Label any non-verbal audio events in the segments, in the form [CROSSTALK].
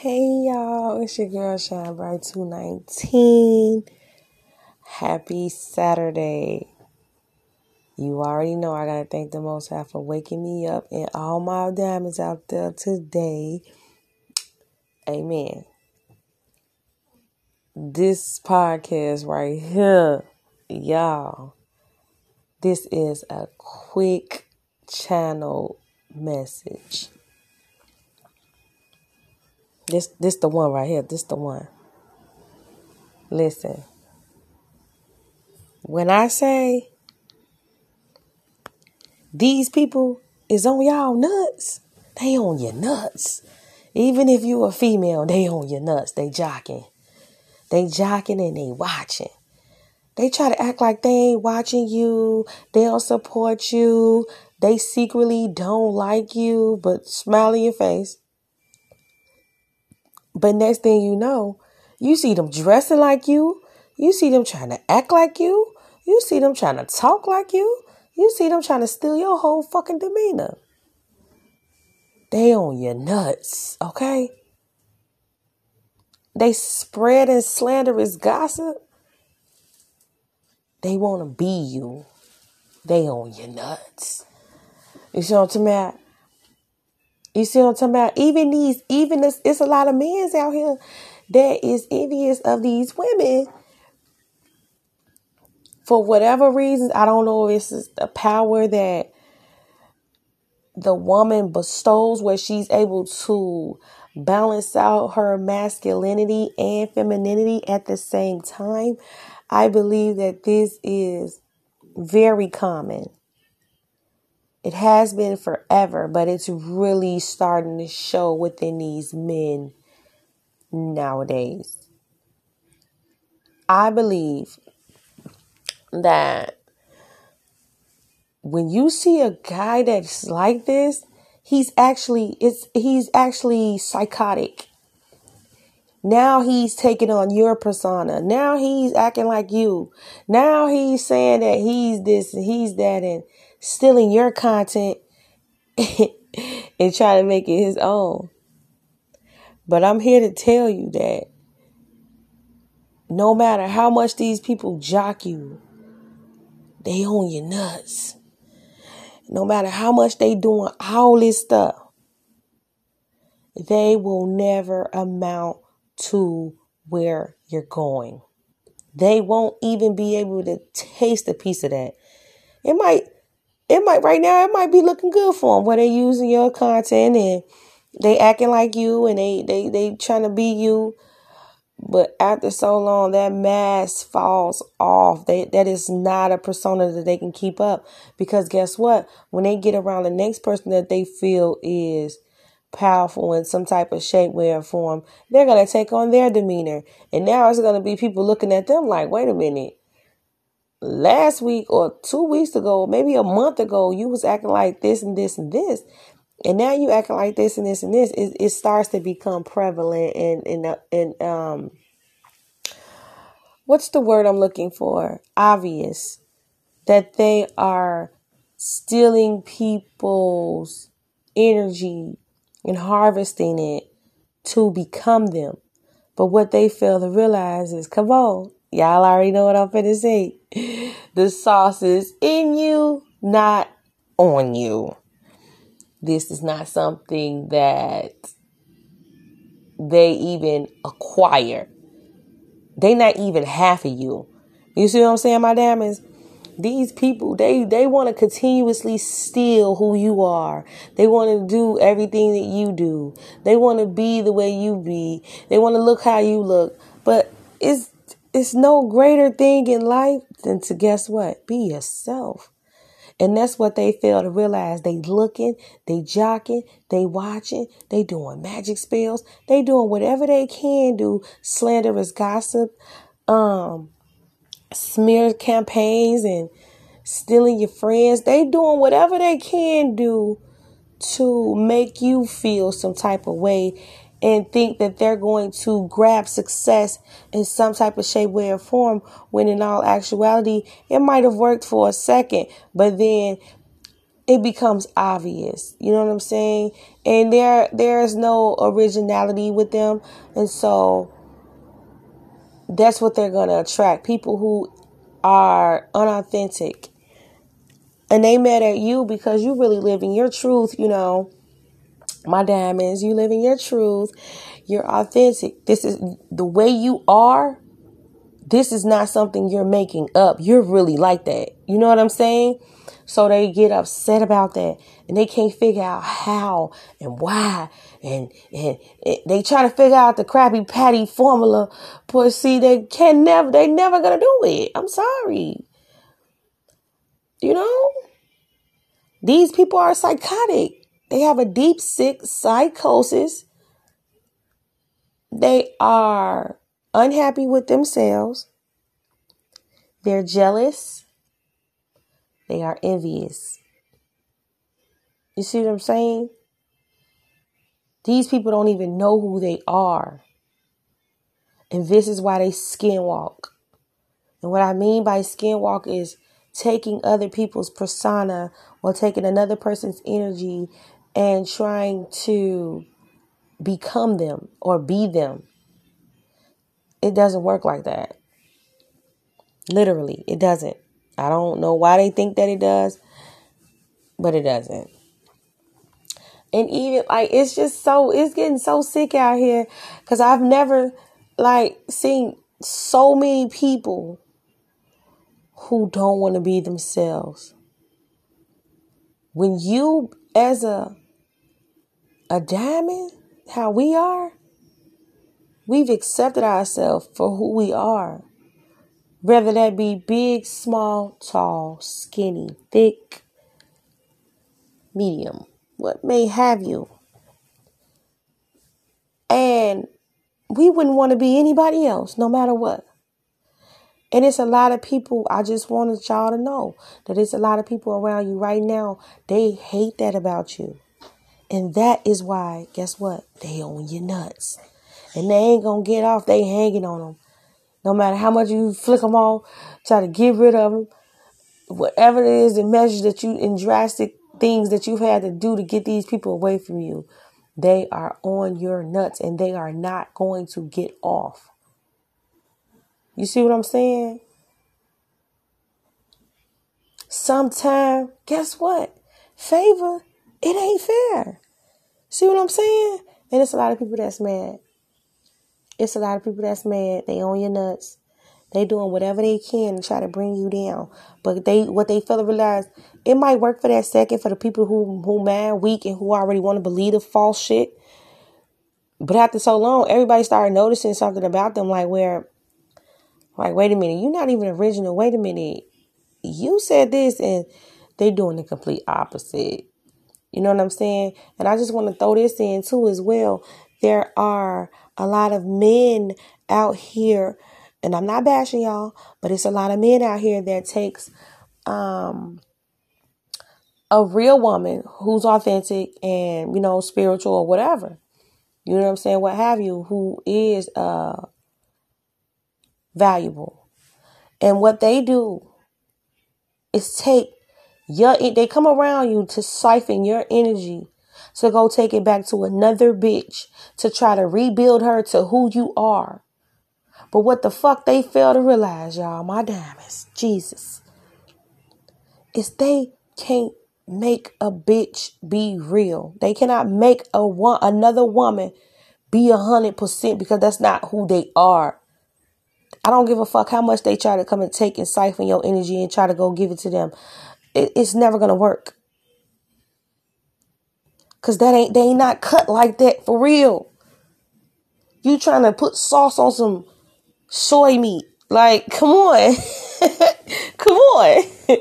Hey y'all, it's your girl Shine Bright 219. Happy Saturday. You already know I gotta thank the Most High for waking me up and all my diamonds out there today. Amen. This podcast right here, y'all, this is a quick channel message. This this the one right here. This the one. Listen. When I say these people is on y'all nuts, they on your nuts. Even if you a female, they on your nuts. They jocking. They jocking and they watching. They try to act like they ain't watching you. They don't support you. They secretly don't like you, but smile in your face. But next thing you know, you see them dressing like you. You see them trying to act like you. You see them trying to talk like you. You see them trying to steal your whole fucking demeanor. They on your nuts, okay? They spreading slanderous gossip. They want to be you. They on your nuts. You see what I'm talking about? You see what I'm talking about? Even these, even this, it's a lot of men out here that is envious of these women for whatever reasons. I don't know if it's the power that the woman bestows where she's able to balance out her masculinity and femininity at the same time. I believe that this is very common. It has been forever, but it's really starting to show within these men nowadays. I believe that when you see a guy that's like this, he's actually it's he's actually psychotic. Now he's taking on your persona. Now he's acting like you. Now he's saying that he's this and he's that and stealing your content [LAUGHS] and trying to make it his own. But I'm here to tell you that no matter how much these people jock you, they own your nuts. No matter how much they doing all this stuff, they will never amount to where you're going. They won't even be able to taste a piece of that. It might it might right now it might be looking good for them where they using your content and they acting like you and they they they trying to be you. But after so long that mask falls off. They that is not a persona that they can keep up because guess what? When they get around the next person that they feel is powerful in some type of shape way or form they're going to take on their demeanor. And now it's going to be people looking at them like wait a minute last week or two weeks ago, maybe a month ago, you was acting like this and this and this. And now you acting like this and this and this. It, it starts to become prevalent and, and, and, um, what's the word I'm looking for? Obvious that they are stealing people's energy and harvesting it to become them. But what they fail to realize is, come on, Y'all already know what I'm finna say. The sauce is in you, not on you. This is not something that they even acquire. They not even half of you. You see what I'm saying, my diamonds? These people, they they want to continuously steal who you are. They want to do everything that you do. They want to be the way you be. They want to look how you look. But it's it's no greater thing in life than to guess what? Be yourself. And that's what they fail to realize. They looking, they jocking, they watching, they doing magic spells, they doing whatever they can do, slanderous gossip, um, smear campaigns and stealing your friends. They doing whatever they can do to make you feel some type of way and think that they're going to grab success in some type of shape, way, or form, when in all actuality, it might have worked for a second, but then it becomes obvious. You know what I'm saying? And there there's no originality with them. And so that's what they're going to attract people who are unauthentic. And they mad at you because you really live in your truth, you know. My diamonds, you live in your truth. You're authentic. This is the way you are. This is not something you're making up. You're really like that. You know what I'm saying? So they get upset about that and they can't figure out how and why. And, and, and they try to figure out the Krabby Patty formula, but see, they can never, they never gonna do it. I'm sorry. You know, these people are psychotic. They have a deep sick psychosis. They are unhappy with themselves. They're jealous. They are envious. You see what I'm saying? These people don't even know who they are. And this is why they skinwalk. And what I mean by skinwalk is taking other people's persona or taking another person's energy and trying to become them or be them. It doesn't work like that. Literally, it doesn't. I don't know why they think that it does, but it doesn't. And even like it's just so it's getting so sick out here cuz I've never like seen so many people who don't want to be themselves. When you as a a diamond, how we are, we've accepted ourselves for who we are. Whether that be big, small, tall, skinny, thick, medium, what may have you. And we wouldn't want to be anybody else, no matter what. And it's a lot of people, I just wanted y'all to know that it's a lot of people around you right now, they hate that about you. And that is why, guess what? They own your nuts. And they ain't gonna get off, they hanging on them. No matter how much you flick them off, try to get rid of them, whatever it is, the measures that you, in drastic things that you've had to do to get these people away from you, they are on your nuts and they are not going to get off. You see what I'm saying? Sometime, guess what? Favor, it ain't fair. See what I'm saying? And it's a lot of people that's mad. It's a lot of people that's mad. They own your nuts. They doing whatever they can to try to bring you down. But they what they to realize, it might work for that second for the people who who mad, weak, and who already want to believe the false shit. But after so long, everybody started noticing something about them, like where, like, wait a minute, you're not even original. Wait a minute, you said this, and they're doing the complete opposite. You know what I'm saying? And I just want to throw this in too as well. There are a lot of men out here, and I'm not bashing y'all, but it's a lot of men out here that takes um a real woman who's authentic and you know spiritual or whatever. You know what I'm saying? What have you, who is uh valuable. And what they do is take your they come around you to siphon your energy to go take it back to another bitch to try to rebuild her to who you are. But what the fuck they fail to realize, y'all, my diamonds, Jesus, is they can't make a bitch be real. They cannot make a one another woman be a hundred percent because that's not who they are. I don't give a fuck how much they try to come and take and siphon your energy and try to go give it to them. It, it's never gonna work. Cause that ain't they ain't not cut like that for real. You trying to put sauce on some soy meat. Like, come on. [LAUGHS] come on. [LAUGHS]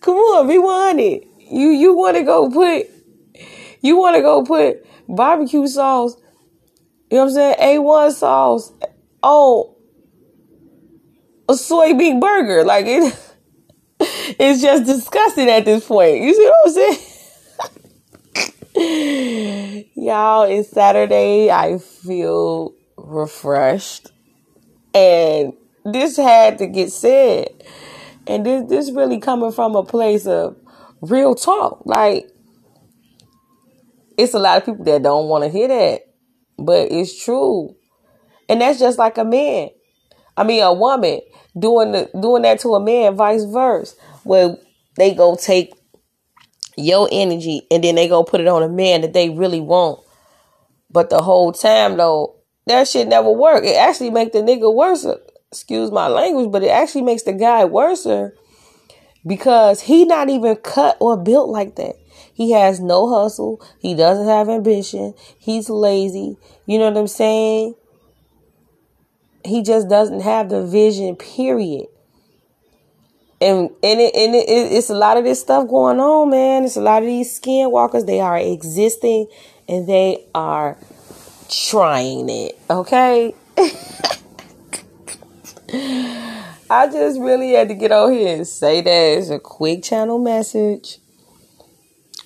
come on, be wanted. You you wanna go put you wanna go put barbecue sauce, you know what I'm saying? A1 sauce on a soybean burger. Like it [LAUGHS] it's just disgusting at this point. You see what I'm saying? [LAUGHS] Y'all, it's Saturday. I feel refreshed. And this had to get said. And this this really coming from a place of Real talk. Like, it's a lot of people that don't want to hear that, but it's true. And that's just like a man. I mean, a woman doing the doing that to a man, vice versa, where they go take your energy and then they go put it on a man that they really want. But the whole time though, that shit never work. It actually make the nigga worse. Excuse my language, but it actually makes the guy worser because he not even cut or built like that. He has no hustle. He doesn't have ambition. He's lazy. You know what I'm saying? He just doesn't have the vision, period. And and, it, and it, it's a lot of this stuff going on, man. It's a lot of these skinwalkers. They are existing and they are trying it. Okay. [LAUGHS] I just really had to get on here and say that it's a quick channel message.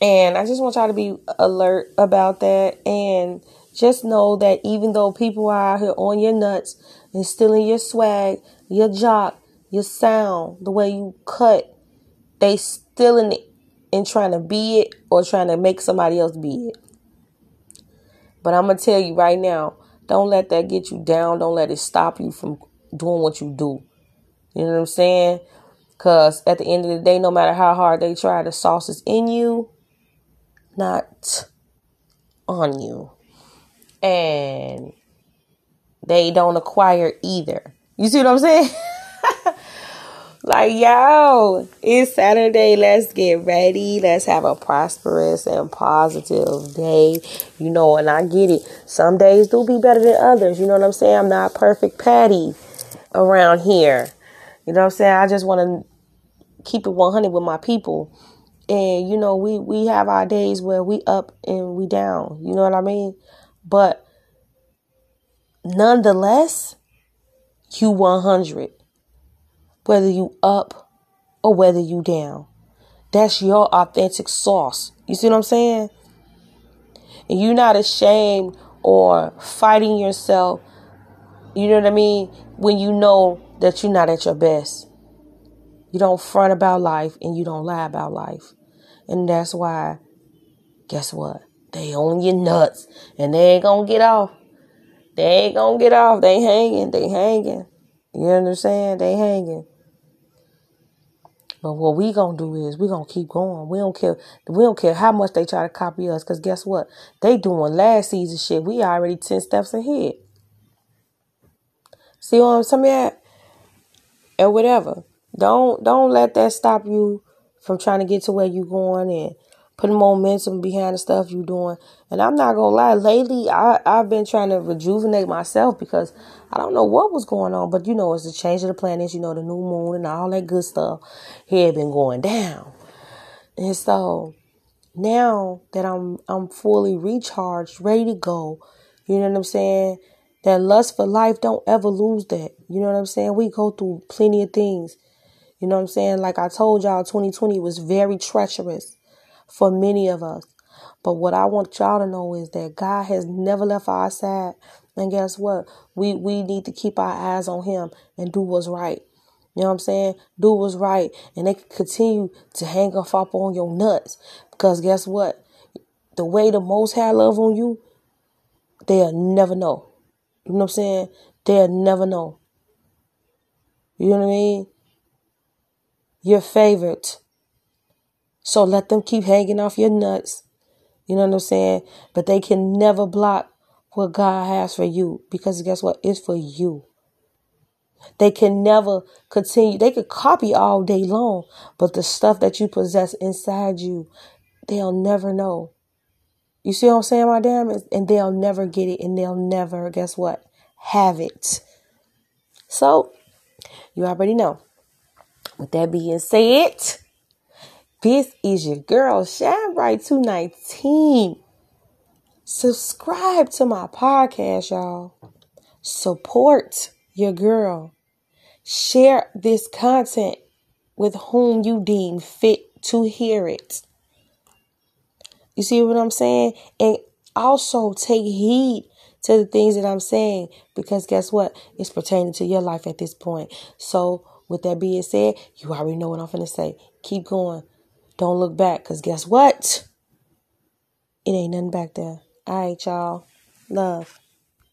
And I just want y'all to be alert about that. And just know that even though people are out here on your nuts and stealing your swag, your jock, your sound, the way you cut, they stealing it and trying to be it or trying to make somebody else be it. But I'm going to tell you right now, don't let that get you down. Don't let it stop you from doing what you do. You know what I'm saying? Because at the end of the day, no matter how hard they try, the sauce is in you, not on you. And they don't acquire either. You see what I'm saying? [LAUGHS] like, yo, it's Saturday. Let's get ready. Let's have a prosperous and positive day. You know, and I get it. Some days do be better than others. You know what I'm saying? I'm not perfect Patty around here. You know what I'm saying? I just want to keep it 100 with my people. And you know, we we have our days where we up and we down. You know what I mean? But nonetheless, you 100. Whether you up or whether you down. That's your authentic sauce. You see what I'm saying? And you're not ashamed or fighting yourself. You know what I mean? When you know that you're not at your best. You don't front about life and you don't lie about life. And that's why, guess what? They on your nuts and they ain't gonna get off. They ain't gonna get off. They hanging. They hanging. You understand? They hanging. But what we gonna do is we gonna keep going. We don't care. We don't care how much they try to copy us. Cause guess what? They doing last season shit. We already ten steps ahead. See what I'm saying? or whatever. Don't don't let that stop you from trying to get to where you're going and putting momentum behind the stuff you're doing. And I'm not gonna lie, lately I, I've been trying to rejuvenate myself because I don't know what was going on, but you know, it's the change of the planets, you know, the new moon and all that good stuff had been going down. And so now that I'm I'm fully recharged, ready to go, you know what I'm saying? That lust for life, don't ever lose that. You know what I'm saying? We go through plenty of things. You know what I'm saying? Like I told y'all, 2020 was very treacherous for many of us. But what I want y'all to know is that God has never left our side. And guess what? We we need to keep our eyes on him and do what's right. You know what I'm saying? Do what's right. And they can continue to hang off up on your nuts. Because guess what? The way the most high love on you, they'll never know. You know what I'm saying? They'll never know. You know what I mean? Your favorite. So let them keep hanging off your nuts. You know what I'm saying? But they can never block what God has for you because guess what? It's for you. They can never continue. They could copy all day long, but the stuff that you possess inside you, they'll never know. You see what I'm saying, my damn? And they'll never get it and they'll never, guess what? Have it. So, you already know. With that being said, this is your girl, Shine Bright 219. Subscribe to my podcast, y'all. Support your girl. Share this content with whom you deem fit to hear it. You see what I'm saying? And also take heed to the things that I'm saying because guess what? It's pertaining to your life at this point. So, with that being said, you already know what I'm going to say. Keep going. Don't look back because guess what? It ain't nothing back there. All right, y'all. Love.